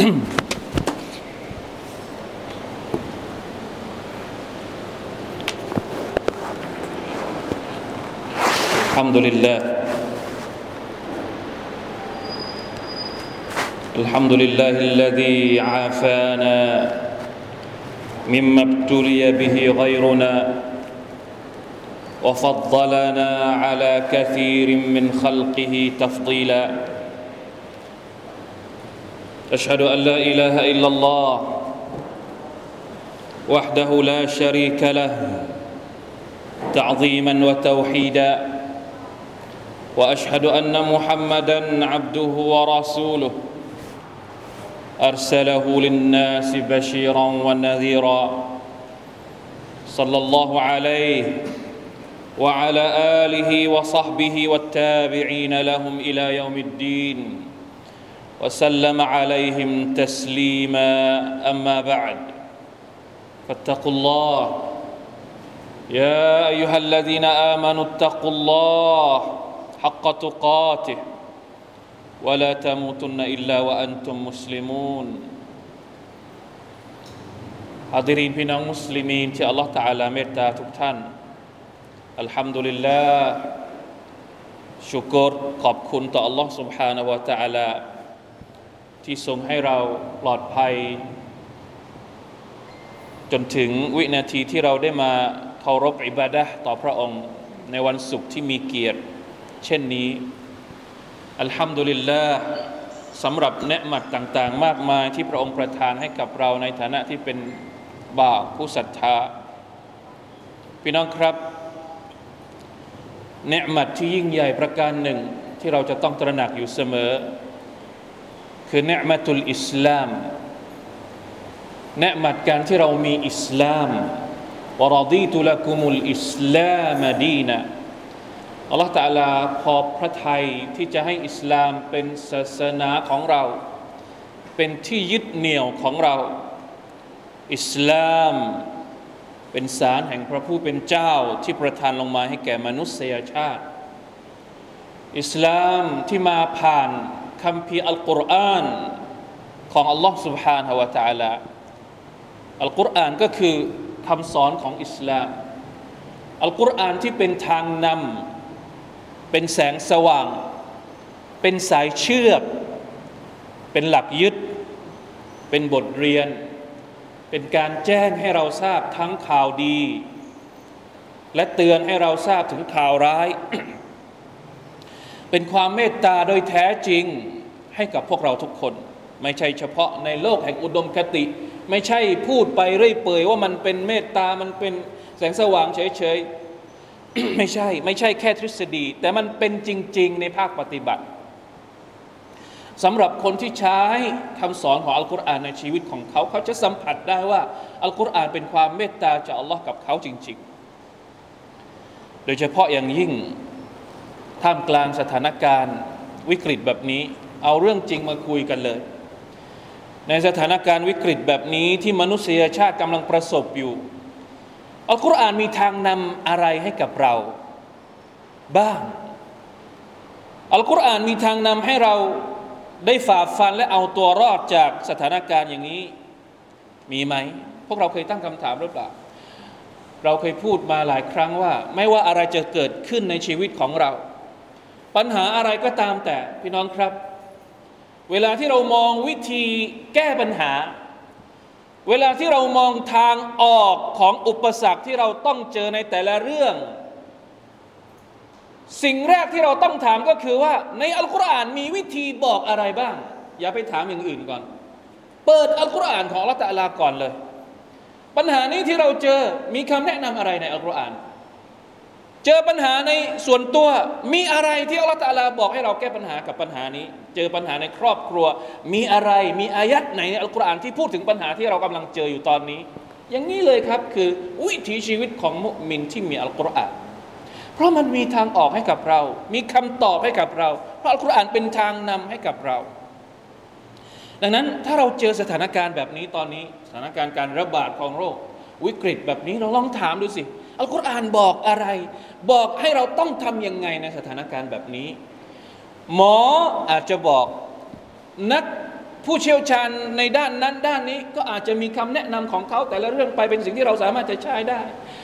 الحمد لله. الحمد لله الذي عافانا مما ابتلي به غيرنا وفضلنا على كثير من خلقه تفضيلا. أشهد أن لا إله إلا الله وحده لا شريك له تعظيما وتوحيدا وأشهد أن محمدا عبده ورسوله. أرسله للناس بشيرا ونذيرا. صلى الله عليه وعلى آله وصحبه والتابعين لهم إلى يوم الدين. وسلم عليهم تسليما اما بعد فاتقوا الله يا ايها الذين امنوا اتقوا الله حق تقاته ولا تموتن الا وانتم مسلمون حاضرين พี่น้องมุสลิมีนที่อัลลอฮฺ تعالى เมตตาทุกท่านอัลฮัมดุลิลลาห์ชุกรขอบคุณต่อ Allah سبحانه และ تعالى ที่ทรงให้เราปลอดภัย จนถึงวินาทีที่เราได้มาเคารพอิบาดะต่อพระองค์ในวันศุกร์ที่มีเกียรติ เช่นนี้อัลฮัมดุลิลลาห์สำหรับเนืมัดต่างๆ มากมายที่พระองค์ประทานให้กับเราในฐานะที่เป็นบ่าวผู้ศรัทธาพี่น้องครับเนืมัดที่ยิ่งใหญ่ประการหนึ่งที่เราจะต้องตระหนักอยู่เสมอ คือเนืมัตุลอิสลามเนืมัดการที่เรามีอิสลามวรดีตุลกุมุลอิสลามดีนะอัลลอฮฺตะลาพอพระทัยที่จะให้อิสลามเป็นศาสนาของเรา เป็นที่ยึดเหนี่ยวของเรา อิสลามเป็นสารแห่งพระผู้เป็นเจ้าที่ประทานลงมาให้แก่มนุษยชาติ อิสลามที่มาผ่าน คำพีอัลกุรอานของอัลลอฮ์ سبحانه และ تعالى อัลกุรอานก็คือคำสอนของอิสลาม อัลกุรอานที่เป็นทางนำเป็นแสงสว่าง เป็นสายเชือก เป็นหลักยึด เป็นบทเรียน เป็นการแจ้งให้เราทราบทั้งข่าวดี และเตือนให้เราทราบถึงข่าวร้าย เป็นความเมตตาโดยแท้จริงให้กับพวกเราทุกคน ไม่ใช่เฉพาะในโลกแห่งอุดมคติ ไม่ใช่พูดไปเรื่อยเปื่อยว่ามันเป็นเมตตามันเป็นแสงสว่างเฉยๆไม่ใช่ไม่ใช่แค่ทฤษฎี แต่มันเป็นจริง ๆ ในภาคปฏิบัติสำหรับคนที่ใช้คำสอนของอัลกุรอานในชีวิตของเขา เขาจะสัมผัสได้ว่าอัลกุรอานเป็นความเมตตาจากอัลลอฮ์กับเขาจริง ๆ โดยเฉพาะอย่างยิ่ง ท่ามกลางสถานการณ์วิกฤตแบบนี้ เอาเรื่องจริงมาคุยกันเลย ในสถานการณ์วิกฤตแบบนี้ที่มนุษยชาติกำลังประสบอยู่อัลกุรอานมีทางนำอะไรให้กับเรา บ้าง อัลกุรอานมีทางนำให้เราได้ฝ่าฟันและเอาตัวรอดจากสถานการณ์อย่างนี้ มีไหม พวกเราเคยตั้งคำถามหรือเปล่า เราเคยพูดมาหลายครั้งว่า ไม่ว่าอะไรจะเกิดขึ้นในชีวิตของเรา ปัญหาอะไรก็ตามแต่พี่น้องครับ เวลาที่เรามองวิธีแก้ปัญหา เวลาที่เรามองทางออกของอุปสรรคที่เราต้องเจอในแต่ละเรื่อง สิ่งแรกที่เราต้องถามก็คือว่า ในอัลกุรอานมีวิธีบอกอะไรบ้าง อย่าไปถามอย่างอื่นก่อน เปิดอัลกุรอานของละตะลาก่อนเลย ปัญหานี้ที่เราเจอมีคำแนะนำอะไรในอัลกุรอาน เจอปัญหาในส่วนตัวมีอะไรที่อัลลอฮฺตะลาบอกให้เราแก้ปัญหากับปัญหานี้ เจอปัญหาในครอบครัว มีอะไรมีอายัดไหนในอัลกุรอานที่พูดถึงปัญหาที่เรากำลังเจออยู่ตอนนี้ อย่างนี้เลยครับคือวิถีชีวิตของมุมินที่มีอัลกุรอานเพราะมันมีทางออกให้กับเรา มีคำตอบให้กับเรา เพราะอัลกุรอานเป็นทางนำให้กับเรา ดังนั้นถ้าเราเจอสถานการณ์แบบนี้ตอนนี้ สถานการณ์การระบาดของโรค วิกฤตแบบนี้เราลองถามดูสิ อัลกุรอานบอกอะไร บอกให้เราต้องทำยังไงในสถานการณ์แบบนี้ หมออาจจะบอกนักผู้เชี่ยวชาญในด้านนั้นด้านนี้ก็อาจจะมีคำแนะนำของเขาแต่ละเรื่องไปเป็นสิ่งที่เราสามารถจะใช้ได้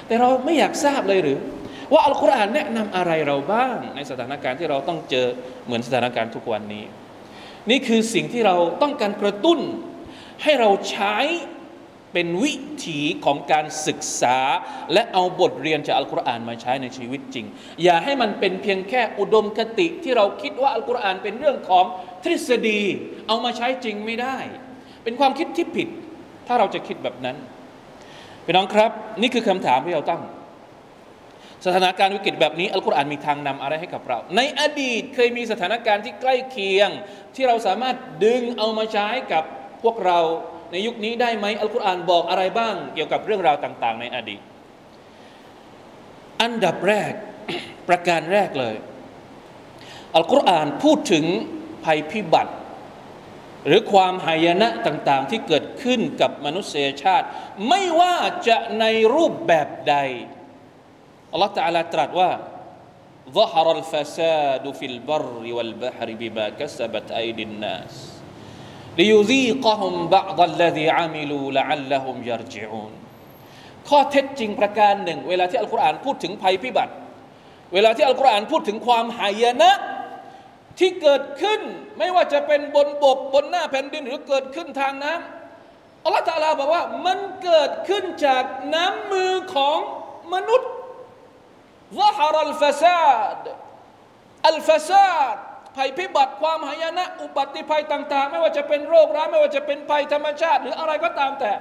แต่เราไม่อยากทราบเลยหรือ ว่าอัลกุรอานแนะนำอะไรเราบ้าง ในสถานการณ์ที่เราต้องเจอเหมือนสถานการณ์ทุกวันนี้ นี่คือสิ่งที่เราต้องการกระตุ้นให้เราใช้ เป็นวิถีของการศึกษา และเอาบทเรียนจากอัลกุรอานมาใช้ในชีวิตจริง อย่าให้มันเป็นเพียงแค่อุดมคติที่เราคิดว่าอัลกุรอานเป็นเรื่องของทฤษฎี เอามาใช้จริงไม่ได้ เป็นความคิดที่ผิด ถ้าเราจะคิดแบบนั้นพี่น้องครับ นี่คือคำถามที่เราตั้ง สถานการณ์วิกฤตแบบนี้อัลกุรอานมีทางนำอะไรให้กับเรา ในอดีตเคยมีสถานการณ์ที่ใกล้เคียง ที่เราสามารถดึงเอามาใช้กับพวกเรา ในยุคนี้ได้ไหมอัลกุรอานบอกอะไรบ้าง เกี่ยวกับเรื่องราวต่าง ๆ ในอดีต อันดับแรก ประการแรกเลย อัลกุรอานพูดถึงภัยพิบัติ หรือความหายนะต่าง ๆ ที่เกิดขึ้นกับมนุษยชาติ ไม่ว่าจะในรูปแบบใดอัลลอฮฺตะอาลาตรัสว่า ظهر الفساد في البر والبحر بما كسبت أيدي الناس ลิยูซีกอฮุมบะดัลลดีอามิลูละอัลละฮุมยาริอูนข้อเท็จจริงประการหนึ่ง เวลาที่อัลกุรอานพูดถึงภัยพิบัติ เวลาที่อัลกุรอานพูดถึงความหายนะที่เกิดขึ้นไม่ว่าจะเป็นบนบกบนหน้าแผ่นดินหรือเกิดขึ้นทางน้ำอัลลอฮฺตาลาบอกว่ามันเกิดขึ้นจากน้ำมือของมนุษย์วะฮารัลฟาซาดอัลฟาซาด ภัยพิบัติความหายนะ อุบัติภัยต่าง ๆ ไม่ว่าจะเป็นโรคร้ายไม่ว่าจะเป็นภัยธรรมชาติ หรืออะไรก็ตามแต่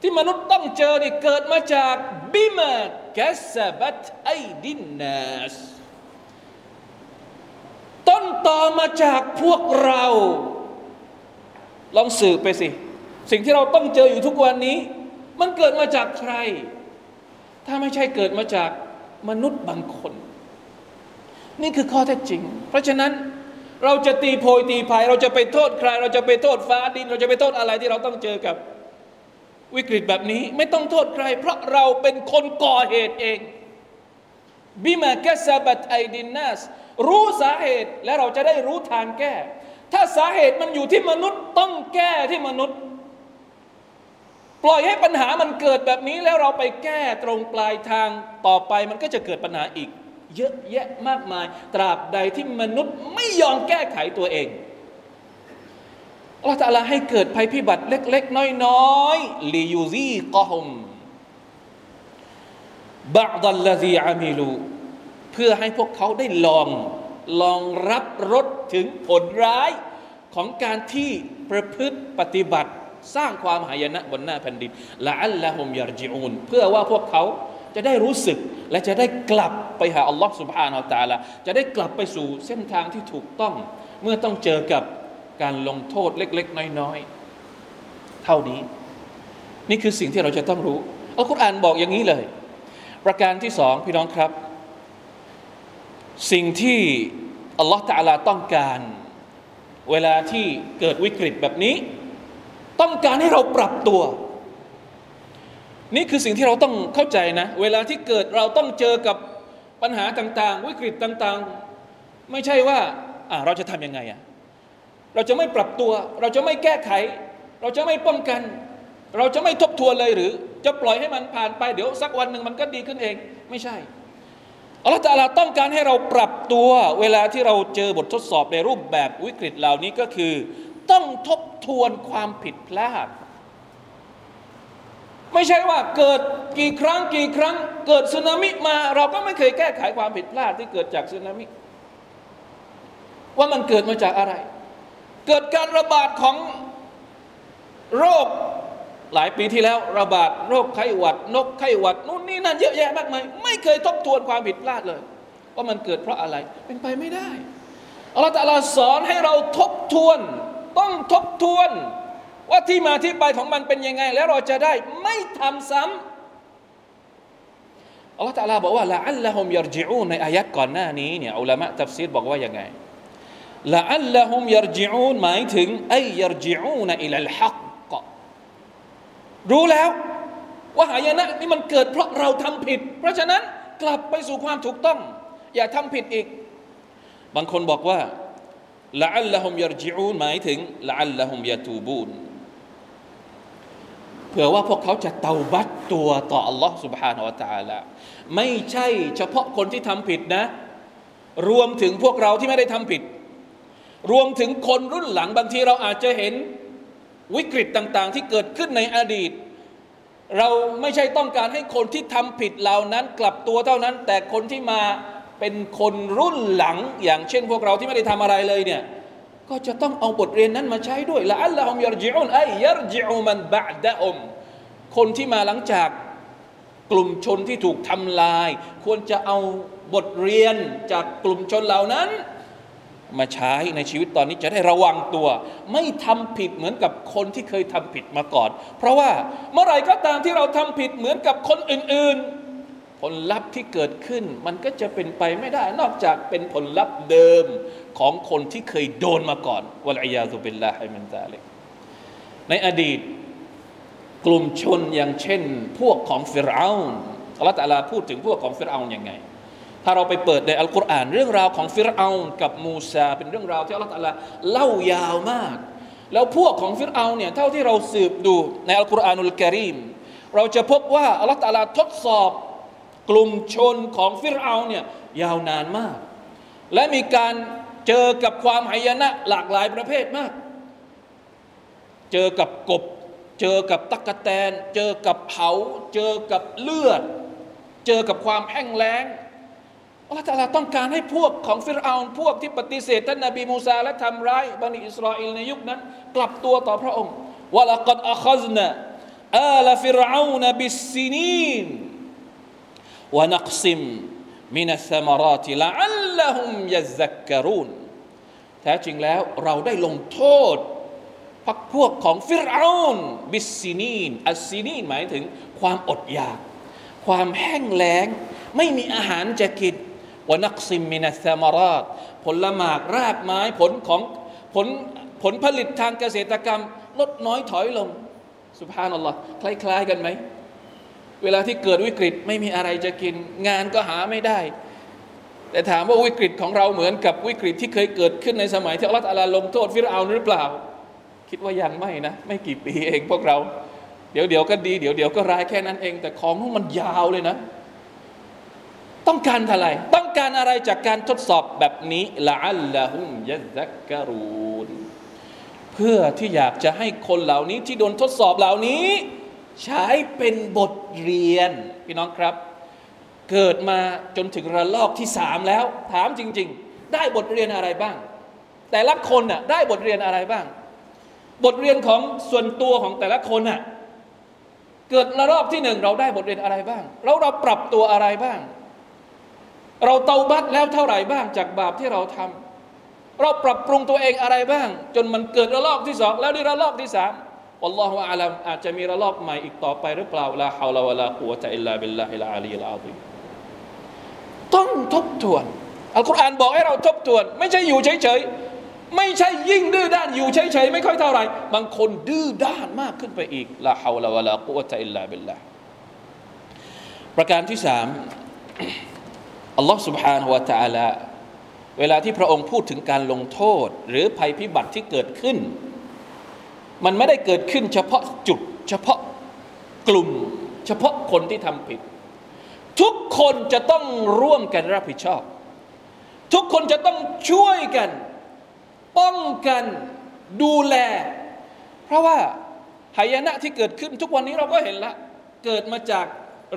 ที่มนุษย์ต้องเจอนี่เกิดมาจากบิมาแกสบัตไอดินนัสต้นต่อมาจากพวกเรา ลองสืบไปสิ สิ่งที่เราต้องเจออยู่ทุกวันนี้ มันเกิดมาจากใคร ถ้าไม่ใช่เกิดมาจากมนุษย์บางคน นี่คือข้อเท็จจริง เพราะฉะนั้นเราจะตีโพยตีพายเราจะไปโทษใคร เราจะไปโทษฟ้าดิน เราจะไปโทษอะไรที่เราต้องเจอกับวิกฤตแบบนี้ ไม่ต้องโทษใคร เพราะเราเป็นคนก่อเหตุเองบิมาแกซาบัตไอดินนัสรู้สาเหตุและเราจะได้รู้ทางแก้ ถ้าสาเหตุมันอยู่ที่มนุษย์ต้องแก้ที่มนุษย์ ปล่อยให้ปัญหามันเกิดแบบนี้แล้วเราไปแก้ตรงปลายทางต่อไปมันก็จะเกิดปัญหาอีก เยอะแยะมากมาย ตราบใดที่มนุษย์ไม่ยอมแก้ไขตัวเองอัลลอฮฺตาลาให้เกิดภัยพิบัติเล็ก ๆ น้อยๆลิยูซีกอฮุมบาดัลลซีอามิลูเพื่อให้พวกเขาได้ลอง ลองรับรสถึงผลร้ายของการที่ประพฤติปฏิบัติ สร้างความหายนะบนหน้าแผ่นดินละอัลละฮุมยารจิอูนเพื่อว่าพวกเขา จะได้รู้สึกและจะได้กลับไปหาอัลลอฮ์สุบฮานาอัลตาลาจะได้กลับไปสู่เส้นทางที่ถูกต้อง เมื่อต้องเจอกับการลงโทษเล็ก ๆ น้อย ๆ เท่านี้ นี่คือสิ่งที่เราจะต้องรู้อัลกุรอานบอกอย่างนี้เลย ประการที่สองพี่น้องครับ สิ่งที่อัลลอฮ์ตาลาต้องการ เวลาที่เกิดวิกฤตแบบนี้ ต้องการให้เราปรับตัว นี่คือสิ่งที่เราต้องเข้าใจนะ เวลาที่เกิดเราต้องเจอกับปัญหาต่าง ๆ วิกฤตต่างๆ ไม่ใช่ว่าอ่าเราจะทำยังไงอะเราจะไม่ปรับตัว เราจะไม่แก้ไข เราจะไม่ป้องกัน เราจะไม่ทบทวนเลยหรือ จะปล่อยให้มันผ่านไปเดี๋ยวสักวันหนึ่งมันก็ดีขึ้นเอง ไม่ใช่อัลลอฮฺตาลาต้องการให้เราปรับตัว เวลาที่เราเจอบททดสอบในรูปแบบวิกฤตเหล่านี้ก็คือ ต้องทบทวนความผิดพลาด ไม่ใช่ว่าเกิดกี่ครั้งกี่ครั้ง เกิดสึนามิมา เราก็ไม่เคยแก้ไขความผิดพลาดที่เกิดจากสึนามิ ว่ามันเกิดมาจากอะไร เกิดการระบาดของโรคหลายปีที่แล้วระบาดโรคไข้หวัด นกไข้หวัดนู่นนี่นั่นเยอะแยะมากมายไม่เคยทบทวนความผิดพลาดเลย ว่ามันเกิดเพราะอะไรเป็นไปไม่ได้อัลลอฮฺตะลาสอนให้เราทบทวน ต้องทบทวน ว่าที่มาที่ไปของมันเป็นยังไง แล้วเราจะได้ไม่ทำซ้ำอัลลอฮฺตะลาบอกว่าละอัลละฮุมยารจิอูในอายัดก่อนหน้านี้เนี่ยอุลามะตัฟซีรบอกว่ายังไงละอัลละฮุมยารจิอูหมายถึงไอยารจิอูนอิลลฮักรู้แล้วว่าหายนะนี่มันเกิดเพราะเราทำผิด เพราะฉะนั้นกลับไปสู่ความถูกต้อง อย่าทำผิดอีก บางคนบอกว่าละอัลละฮุมยารจิอูนหมายถึงละอัลละฮุมยาตูบูน เผื่อว่าพวกเขาจะเตาบัตตัวต่อ Allah سبحانه และ تعالى ไม่ใช่เฉพาะคนที่ทำผิดนะ รวมถึงพวกเราที่ไม่ได้ทำผิด รวมถึงคนรุ่นหลังบางทีเราอาจจะเห็นวิกฤตต่าง ๆ ที่เกิดขึ้นในอดีต เราไม่ใช่ต้องการให้คนที่ทำผิดเหล่านั้นกลับตัวเท่านั้น แต่คนที่มาเป็นคนรุ่นหลัง อย่างเช่น พวกเราที่ไม่ได้ทำอะไรเลยเนี่ย ก็จะต้องเอาบทเรียนนั้นมาใช้ด้วยละอัลลอฮุมยรจิอุนไอยรจิอุมันบะดะอมคนที่มาหลังจากกลุ่มชนที่ถูกทำลาย ควรจะเอาบทเรียนจากกลุ่มชนเหล่านั้น มาใช้ในชีวิตตอนนี้จะได้ระวังตัว ไม่ทำผิดเหมือนกับคนที่เคยทำผิดมาก่อน เพราะว่าเมื่อไหร่ก็ตามที่เราทำผิดเหมือนกับคนอื่นๆ ผลลัพธ์ที่เกิดขึ้นมันก็จะเป็นไปไม่ได้ นอกจากเป็นผลลัพธ์เดิมของคนที่เคยโดนมาก่อนوالعياذ بالله من ذلكในอดีตกลุ่มชนอย่างเช่น พวกของฟิรเอานอัลลอฮฺตะลาพูดถึงพวกของฟิรเอานยังไง ถ้าเราไปเปิดในอัลกุรอาน เรื่องราวของฟิรเอานกับมูซา เป็นเรื่องราวที่อัลลอฮฺตะลาเล่ายาวมาก แล้วพวกของฟิรเอานเนี่ยเท่าที่เราสืบดูในอัลกุรอานุลกิริมเราจะพบว่าอัลลอฮฺตะลาทดสอบ กลุ่มชนของฟิรเอาเนี่ยยาวนานมาก และมีการเจอกับความหายนะหลากหลายประเภทมาก เจอกับกบ เจอกับตักกะแตน เจอกับเผา เจอกับเลือด เจอกับความแห้งแล้งอัลลอฮฺตะลาต้องการให้พวกของฟิรเอาพวกที่ปฏิเสธท่านนบีมูซาและทำร้ายบันิอิสราเอลในยุคนั้น กลับตัวต่อพระองค์ولقد أخذنا آل فرعون بالسنين ونقص من الثمرات لعلهم يذكرونแท้จริงแล้วเราได้ลงโทษพรรคพวกของฟิรเอาน بالسنين السنينหมายถึงความอดอยาก ความแห้งแล้ง ไม่มีอาหารจะกินونقص من الثمراتผลหมากรากไม้ผลของผลผลผลิตทางเกษตรกรรม ลดน้อยถอยลงสุภานัลลอฮ์คล้าย ๆ กันไหม เวลาที่เกิดวิกฤตไม่มีอะไรจะกิน งานก็หาไม่ได้ แต่ถามว่าวิกฤตของเราเหมือนกับวิกฤตที่เคยเกิดขึ้นในสมัยที่อัลลอฮฺลาลงโทษฟิรเอาหรือเปล่า คิดว่ายังไม่นะ ไม่กี่ปีเองพวกเรา เดี๋ยวเดี๋ยวก็ดีเดี๋ยวเดี๋ยวก็ร้ายแค่นั้นเอง แต่ของมันยาวเลยนะ ต้องการอะไรต้องการอะไรจากการทดสอบแบบนี้ละอัลละฮุมยัซักกะรูนเพื่อที่อยากจะให้คนเหล่านี้ที่โดนทดสอบเหล่านี้ ใช้เป็นบทเรียนพี่น้องครับ เกิดมาจนถึงระลอกที่สามแล้ว ถามจริง ๆ ได้บทเรียนอะไรบ้าง แต่ละคนน่ะได้บทเรียนอะไรบ้าง บทเรียนของส่วนตัวของแต่ละคนน่ะเกิดระลอกที่หนึ่งเราได้บทเรียนอะไรบ้างเราเราปรับตัวอะไรบ้าง เราเตาบัตแล้วเท่าไหร่บ้างจากบาปที่เราทำเราปรับปรุงตัวเองอะไรบ้าง จนมันเกิดระลอกที่สองแล้วนี่ระลอกที่สาม อัลลอฮฺอาลัมอาจจะมีระลอกใหม่อีกต่อไปหรือเปล่าลาฮาวลาวะลากุวะตะอิลลาบิลลาฮิลอาลีลอาซิมต้องทบทวนอัลกุรอานบอกให้เราทบทวน ไม่ใช่อยู่เฉยๆไม่ใช่ยิ่งดื้อด้านอยู่เฉยๆไม่ค่อยเท่าไหร่บางคนดื้อด้านมากขึ้นไปอีกลาฮาวลาวะลากุวะตะอิลลาบิลลาประการที่สามอัลลอฮ์ سبحانه และ تعالى เวลาที่พระองค์พูดถึงการลงโทษ หรือภัยพิบัติที่เกิดขึ้น มันไม่ได้เกิดขึ้นเฉพาะจุด เฉพาะกลุ่ม เฉพาะคนที่ทำผิด ทุกคนจะต้องร่วมกันรับผิดชอบ ทุกคนจะต้องช่วยกัน ป้องกันดูแล เพราะว่าหายนะที่เกิดขึ้นทุกวันนี้เราก็เห็นละเกิดมาจาก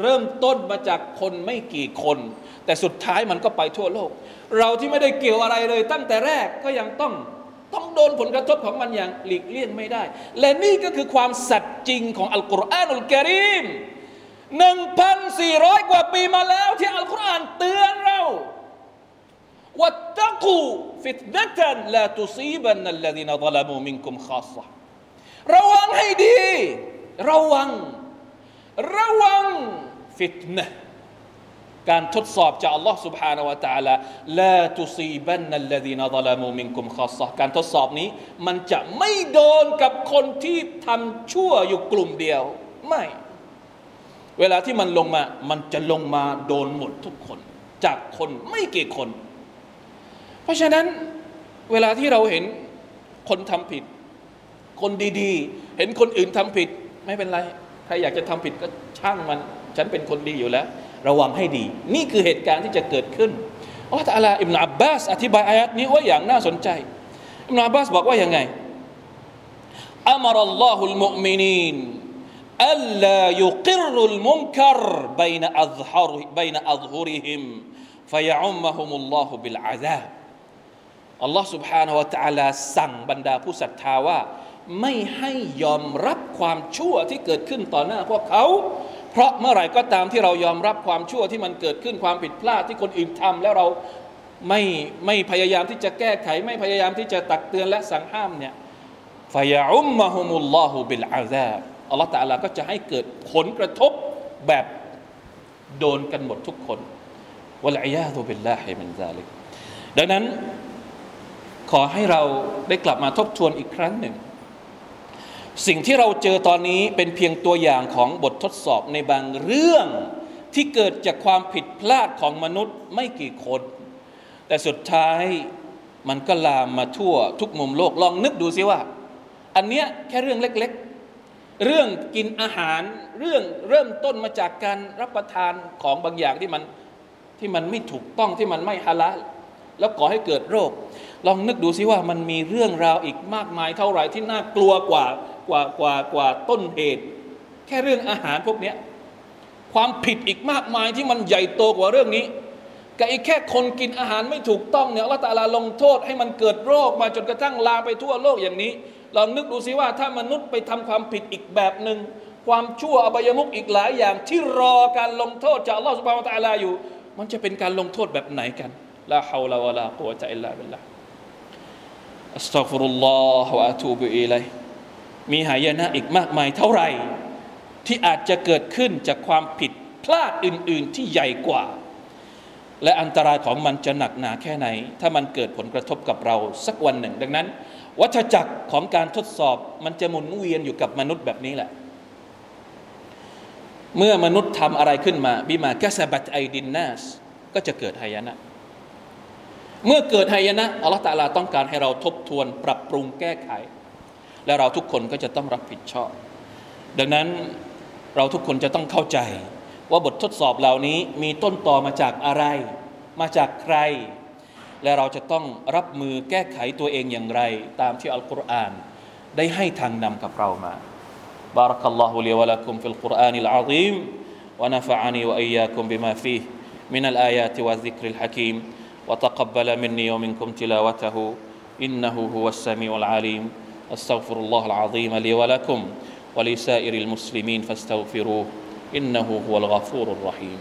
เริ่มต้นมาจากคนไม่กี่คน แต่สุดท้ายมันก็ไปทั่วโลก เราที่ไม่ได้เกี่ยวอะไรเลยตั้งแต่แรกก็ยังต้อง ต้องโดนผลกระทบของมันอย่างหลีกเลี่ยงไม่ได้ และนี่ก็คือความสัตย์จริงของอัลกุรอานอุลกิริมหนึ่งพันสี่ร้อยกว่าปีมาแล้วที่อัลกุรอานเตือนเราวัตตะกูฟิตนะตันลาตุซีบันนัลลดีนซลามูมินกุมคาสะระวังให้ดี ระวัง ระวังฟิตนะ การทดสอบจากอัลลอฮ์ سبحانه และ تعالى ลาตุซีบันนัลลดีนซลามูมินกุมคาสะการทดสอบนี้ มันจะไม่โดนกับคนที่ทำชั่วอยู่กลุ่มเดียว ไม่ เวลาที่มันลงมา มันจะลงมาโดนหมดทุกคน จากคนไม่กี่คน เพราะฉะนั้น เวลาที่เราเห็นคนทำผิด คนดีๆ เห็นคนอื่นทำผิด ไม่เป็นไร ใครอยากจะทำผิดก็ช่างมัน ฉันเป็นคนดีอยู่แล้ว ระวังให้ดี นี่คือเหตุการณ์ที่จะเกิดขึ้นอัลลอฮฺตะลาอิบนาอับบาสอธิบายอายัดนี้ว่าอย่างน่าสนใจอิบนาอับบาสบอกว่ายังไงอัมรัลลอฮุลมุมินีน ألا يقر المنكر بين أظهر بين أظهرهم فيعمهم الله بالعذاب อัลลอฮ์ سبحانه และ تعالى สั่งบรรดาผู้ศรัทธาว่า ไม่ให้ยอมรับความชั่วที่เกิดขึ้นต่อหน้าพวกเขา เพราะเมื่อไหร่ก็ตามที่เรายอมรับความชั่วที่มันเกิดขึ้นความผิดพลาดที่คนอื่นทำแล้วเราไม่ไม่พยายามที่จะแก้ไข ไม่พยายามที่จะตักเตือนและสั่งห้ามเนี่ยฟยาอุมมะฮุมุลลอฮุบิลอาซาบอัลลอฮฺตาลาก็จะให้เกิดผลกระทบแบบโดนกันหมดทุกคนวะลัยยาตุบิลลาฮิมินซาลิกดังนั้นขอให้เราได้กลับมาทบทวนอีกครั้งหนึ่ง สิ่งที่เราเจอตอนนี้เป็นเพียงตัวอย่างของบททดสอบในบางเรื่องที่เกิดจากความผิดพลาดของมนุษย์ไม่กี่คน แต่สุดท้ายมันก็ลามมาทั่วทุกมุมโลกลองนึกดูซิว่า อันเนี้ยแค่เรื่องเล็กๆ เรื่องกินอาหารเรื่องเริ่มต้นมาจากการรับประทานของบางอย่างที่มันที่มันไม่ถูกต้องที่มันไม่ฮาลาลแล้วก่อให้เกิดโรค ลองนึกดูซิว่ามันมีเรื่องราวอีกมากมายเท่าไหร่ที่น่ากลัวกว่า กว่ากว่ากว่าต้นเหตุ แค่เรื่องอาหารพวกนี้ความผิดอีกมากมายที่มันใหญ่โตกว่าเรื่องนี้กับอีกแค่คนกินอาหารไม่ถูกต้องเนี่ยละตาลาลงโทษให้มันเกิดโรคมาจนกระทั่งลาไปทั่วโลกอย่างนี้ลองนึกดูซิว่าถ้ามนุษย์ไปทำความผิดอีกแบบหนึ่งความชั่วอบายมุกอีกหลายอย่าง ที่รอการลงโทษจากอัลลอฮฺสุบฮานตะลาอยู่ มันจะเป็นการลงโทษแบบไหนกันลาฮาวลาวะลากุวะตะอิลลาบิลลาอัสตัฟุรุลลอฮฺวะอะตูบิอิลัย มีหายนะอีกมากมายเท่าไหร่ ที่อาจจะเกิดขึ้นจากความผิดพลาดอื่น ๆที่ใหญ่กว่า และอันตรายของมันจะหนักหนาแค่ไหน ถ้ามันเกิดผลกระทบกับเราสักวันหนึ่ง ดังนั้น วัฏจักรของการทดสอบมันจะหมุนเวียนอยู่กับมนุษย์แบบนี้แหละ เมื่อมนุษย์ทำอะไรขึ้นมาบิมาแกสบัตไอดินนัสก็จะเกิดหายนะเมื่อเกิดหายนะอัลลอฮฺตาลาต้องการให้เราทบทวนปรับปรุงแก้ไข และเราทุกคนก็จะต้องรับผิดชอบ ดังนั้นเราทุกคนจะต้องเข้าใจ ว่าบททดสอบเหล่านี้มีต้นต่อมาจากอะไร มาจากใคร และเราจะต้องรับมือแก้ไขตัวเองอย่างไร ตามที่อัลกุรอานได้ให้ทางนำกับเรามา بارك الله لي ولكم في القرآن العظيم ونفعني وإياكم بما فيه من الآيات والذكر الحكيم وتقبل مني ومنكم تلاوته إنه هو السميع العليم أستغفر الله العظيم لي ولكم ولسائر المسلمين فاستغفروه إنه هو الغفور الرحيم.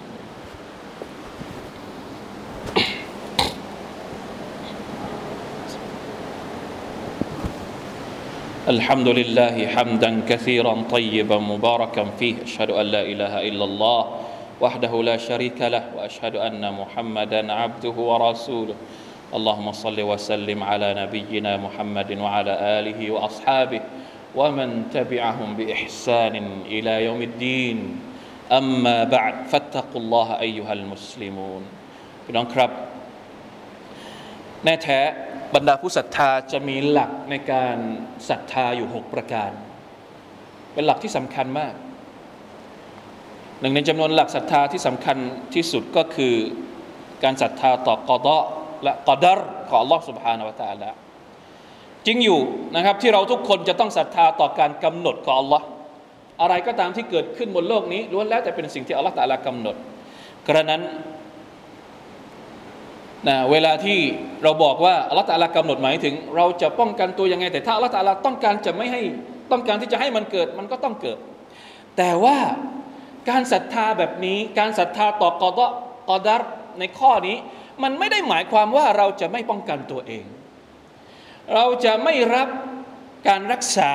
الحمد لله حمدا كثيرا طيبا مباركا فيه. أشهد أن لا إله إلا الله وحده لا شريك له وأشهد أن محمدا عبده ورسوله. اللهم صل وسلم على نبينا محمد وعلى آله وأصحابه ومن تبعهم بإحسان إلى يوم الدين أما بعد فاتقوا الله أيها المسلمون พี่น้องครับแน่แท้บรรดาผู้ศรัทธาจะมีหลักในการศรัทธาอยู่ 6 ประการ เป็นหลักที่สำคัญมาก หนึ่งในจำนวนหลักศรัทธาที่สำคัญที่สุดก็คือการศรัทธาต่อกอดะ และกอดรของ Allah سبحانه และ تعالى จริงอยู่นะครับที่เราทุกคนจะต้องศรัทธาต่อการกำหนดของ Allah อะไรก็ตามที่เกิดขึ้นบนโลกนี้ล้วนแล้วแต่เป็นสิ่งที่ Allah ตะลากำหนด กระนั้นนะเวลาที่เราบอกว่าอัลลอฮฺตะลากำหนดหมายถึง เราจะป้องกันตัวยังไง แต่ถ้าอัลลอฮฺตะลาต้องการจะไม่ให้ต้องการที่จะให้มันเกิดมันก็ต้องเกิด แต่ว่าการศรัทธาแบบนี้ การศรัทธาต่อกอดกอดัรในข้อนี้ มันไม่ได้หมายความว่าเราจะไม่ป้องกันตัวเอง เราจะไม่รับการรักษา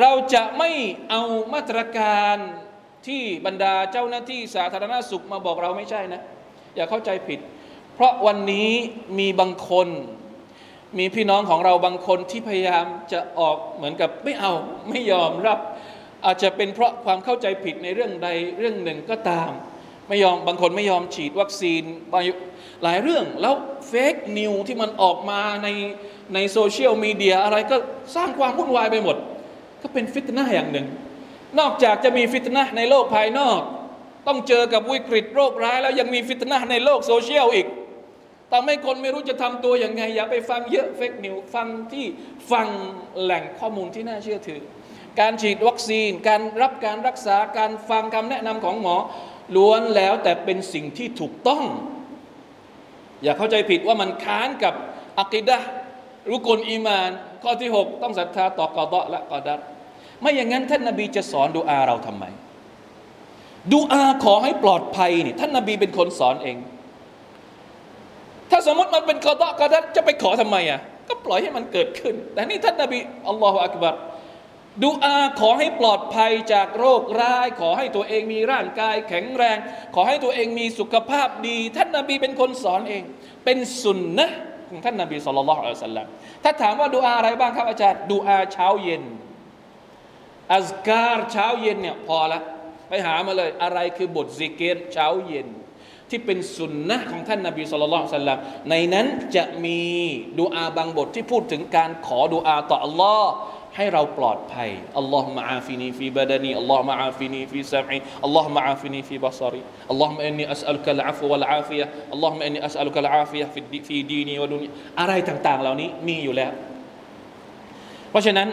เราจะไม่เอามาตรการที่บรรดาเจ้าหน้าที่สาธารณสุขมาบอกเราไม่ใช่นะ อย่าเข้าใจผิด เพราะวันนี้มีบางคน มีพี่น้องของเราบางคนที่พยายามจะออกเหมือนกับไม่เอาไม่ยอมรับ อาจจะเป็นเพราะความเข้าใจผิดในเรื่องใดเรื่องหนึ่งก็ตามไไม่ยอมบางคนไม่ยอมฉีดวัคซีน หลายเรื่องแล้ว fake news ที่มันออกมาในในโซเชียลมีเดียอะไรก็สร้างความวุ่นวายไปหมด ก็เป็นฟิตนะอย่างหนึ่ง นอกจากจะมีฟิตนะในโลกภายนอก ต้องเจอกับวิกฤตโรคร้าย แล้วยังมีฟิตนะในโลกโซเชียลอีกทำให้คนไม่รู้จะทำตัวยังไง อย่าไปฟังเยอะเฟกนิวฟังที่ฟังแหล่งข้อมูลที่น่าเชื่อถือ การฉีดวัคซีน การรับการรักษาการฟังคำแนะนำของหมอล้วนแล้วแต่เป็นสิ่งที่ถูกต้อง อย่าเข้าใจผิดว่ามันค้านกับอักิดะรุกลอีมาน ข้อที่ 6 ต้องศรัทธาต่อกอดะและกอดัรไม่อย่างนั้นท่านนาบีจะสอนดูอาเราทำไมดูอาขอให้ปลอดภัยนี่ท่านนาบีเป็นคนสอนเอง ถ้าสมมติมันเป็นกอดะกอดัรจะไปขอทำไมอะก็ปล่อยให้มันเกิดขึ้น แต่นี่ท่านนาบีอัลลอฮฺอักบัร ดูอาขอให้ปลอดภัยจากโรคร้าย ขอให้ตัวเองมีร่างกายแข็งแรง ขอให้ตัวเองมีสุขภาพดี ท่านนาบีเป็นคนสอนเอง เป็นสุนนะของท่านนาบีสุลต่านละอัลสลัมถ้าถามว่าดูอาอะไรบ้างครับอาจารย์ดูอาเช้าเย็นอัสการเช้าเย็นเนี่ยพอละไปหามาเลยอะไรคือบทซิกิรเช้าเย็น ที่เป็นสุนนะของท่านนบี صلى الله عليه وسلمในนั้นจะมีดูอาบางบทที่พูดถึงการขอดูอาต่ออัลลอฮ์ ให้เราปลอดภัยอัลลอฮฺมะอาฟินีฟีบาดานีอัลลอฮฺมะอาฟินีฟีซัมอีอัลลอฮฺมะอาฟินีฟีบัซารีอัลลอฮฺมะอินนีอัสอัลุกัลอาฟุวัลอาฟิยะอัลลอฮฺมะอินนีอัสอัลุกัลอาฟิยะฟีฟีดีนีวะดุนีอะไรต่างๆเหล่านี้มีอยู่แล้ว เพราะฉะนั้น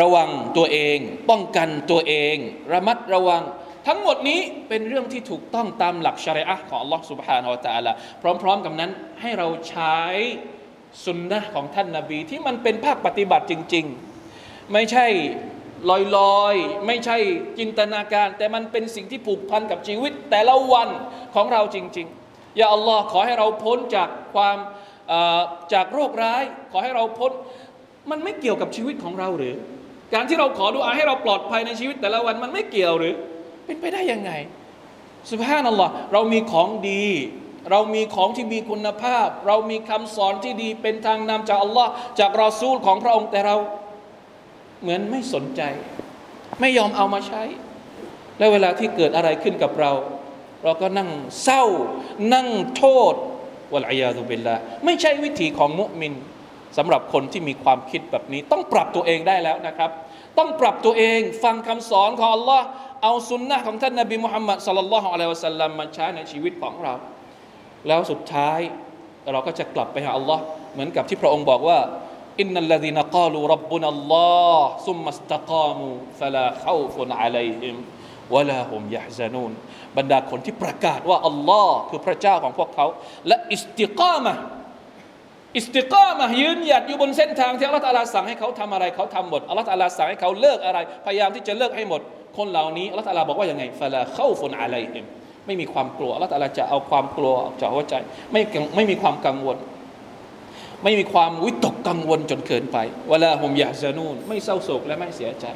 ระวังตัวเอง ป้องกันตัวเอง ระมัดระวัง ทั้งหมดนี้เป็นเรื่องที่ถูกต้องตามหลักชริอะของ Allah سبحانه และ تعالى พร้อมๆกับนั้นให้เราใช้ สุนนะของท่านนาบีที่มันเป็นภาคปฏิบัติจริง ๆ ไม่ใช่ลอยๆ ไม่ใช่จินตนาการ แต่มันเป็นสิ่งที่ผูกพันกับชีวิตแต่ละวันของเราจริง ๆ อย่าอัลลอฮ์ขอให้เราพ้นจากความจากโรคร้าย ขอให้เราพ้นมันไม่เกี่ยวกับชีวิตของเราหรือ การที่เราขอดูอาให้เราปลอดภัยในชีวิตแต่ละวันมันไม่เกี่ยวหรือ เป็นไปได้ยังไงสุภาพนัลลอฮ์เรามีของดี เรามีของที่มีคุณภาพ เรามีคำสอนที่ดีเป็นทางนำจากอัลลอฮ์จากรอซูลของพระองค์แต่เราเหมือนไม่สนใจ ไม่ยอมเอามาใช้ และเวลาที่เกิดอะไรขึ้นกับเรา เราก็นั่งเศร้า นั่งโทษวะลัยาตุบิลละไม่ใช่วิถีของมุมินสำหรับคนที่มีความคิดแบบนี้ ต้องปรับตัวเองได้แล้วนะครับ ต้องปรับตัวเองฟังคำสอนของอัลลอฮ์เอาสุนนะของท่านนบีมุฮัมมัดสัลลัลลอฮุอะลัยฮิวะสัลลัมมาใช้ในชีวิตของเรา แล้วสุดท้ายเราก็จะกลับไปหาอัลลอฮ์เหมือนกับที่พระองค์บอกว่าอินนัลลดีนกาลูรับบุนัลลอฮ์ซุมมัสตะกามูฟลาข้าฟุนอะลัยฮิมวะลาฮุมยะฮซานูนบรรดาคนที่ประกาศว่าอัลลอฮ์คือพระเจ้าของพวกเขา และอิสติกามะอิสติกามะยืนหยัดอยู่บนเส้นทางที่อัลลอฮฺตาลาสั่งให้เขาทำอะไรเขาทำหมดอัลลอฮฺตาลาสั่งให้เขาเลิกอะไร พยายามที่จะเลิกให้หมด คนเหล่านี้อัลลอฮฺตาลาบอกว่ายังไงฟลาข้าฟุนอะลัยฮิม ไม่มีความกลัวอัลลอฮฺจะเอาความกลัวออกจากหัวใจไม่ไม่มีความกังวล ไม่มีความวิตกกังวลจนเกินไปเวลาผมอยากจะนู่นไม่เศร้าโศกและไม่เสียใจ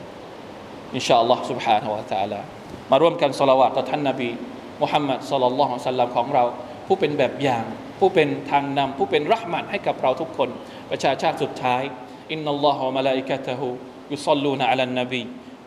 อินชาอัลลอฮฺ سبحانه และ تعالى มาร่วมกันสละวะต่อท่านนบีมุฮัมมัดสัลลัลลอฮุสัลลัมของเรา ผู้เป็นแบบอย่าง ผู้เป็นทางนำผู้เป็นรัหมัดให้กับเราทุกคน ประชาชาติสุดท้ายอินนัลลอฮฺวะมะลาอิกะตะฮูยุซัลลูนอะลันนบี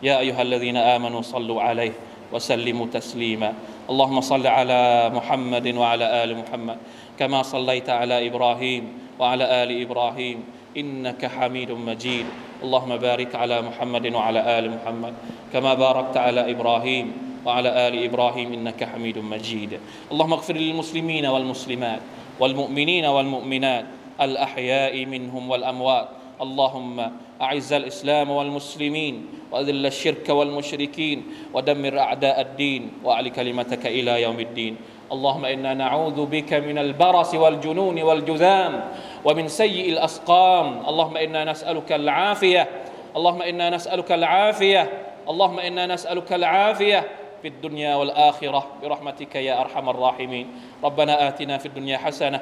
ยาอัยฮัลลซีนอามานูซัลลูอะลัยฮิ وسلموا تسليما اللهم صل على محمد وعلى آل محمد كما صليت على إبراهيم وعلى آل إبراهيم. إنك حميد مجيد. اللهم بارك على محمد وعلى آل محمد كما باركت على إبراهيم وعلى آل إبراهيم. إنك حميد مجيد. اللهم اغفر للمسلمين والمسلمات والمؤمنين والمؤمنات الأحياء منهم والأموات. اللهم أعز الإسلام والمسلمين وأذل الشرك والمشركين ودمر أعداء الدين وأعل كلمتك إلى يوم الدين. اللهم إنا نعوذ بك من البرص والجنون والجذام ومن سيء الأسقام. اللهم إنا نسألك العافية. اللهم إنا نسألك العافية. اللهم إنا نسألك العافية. في الدنيا والآخرة برحمتك يا أرحم الراحمين. ربنا آتنا في الدنيا حسنة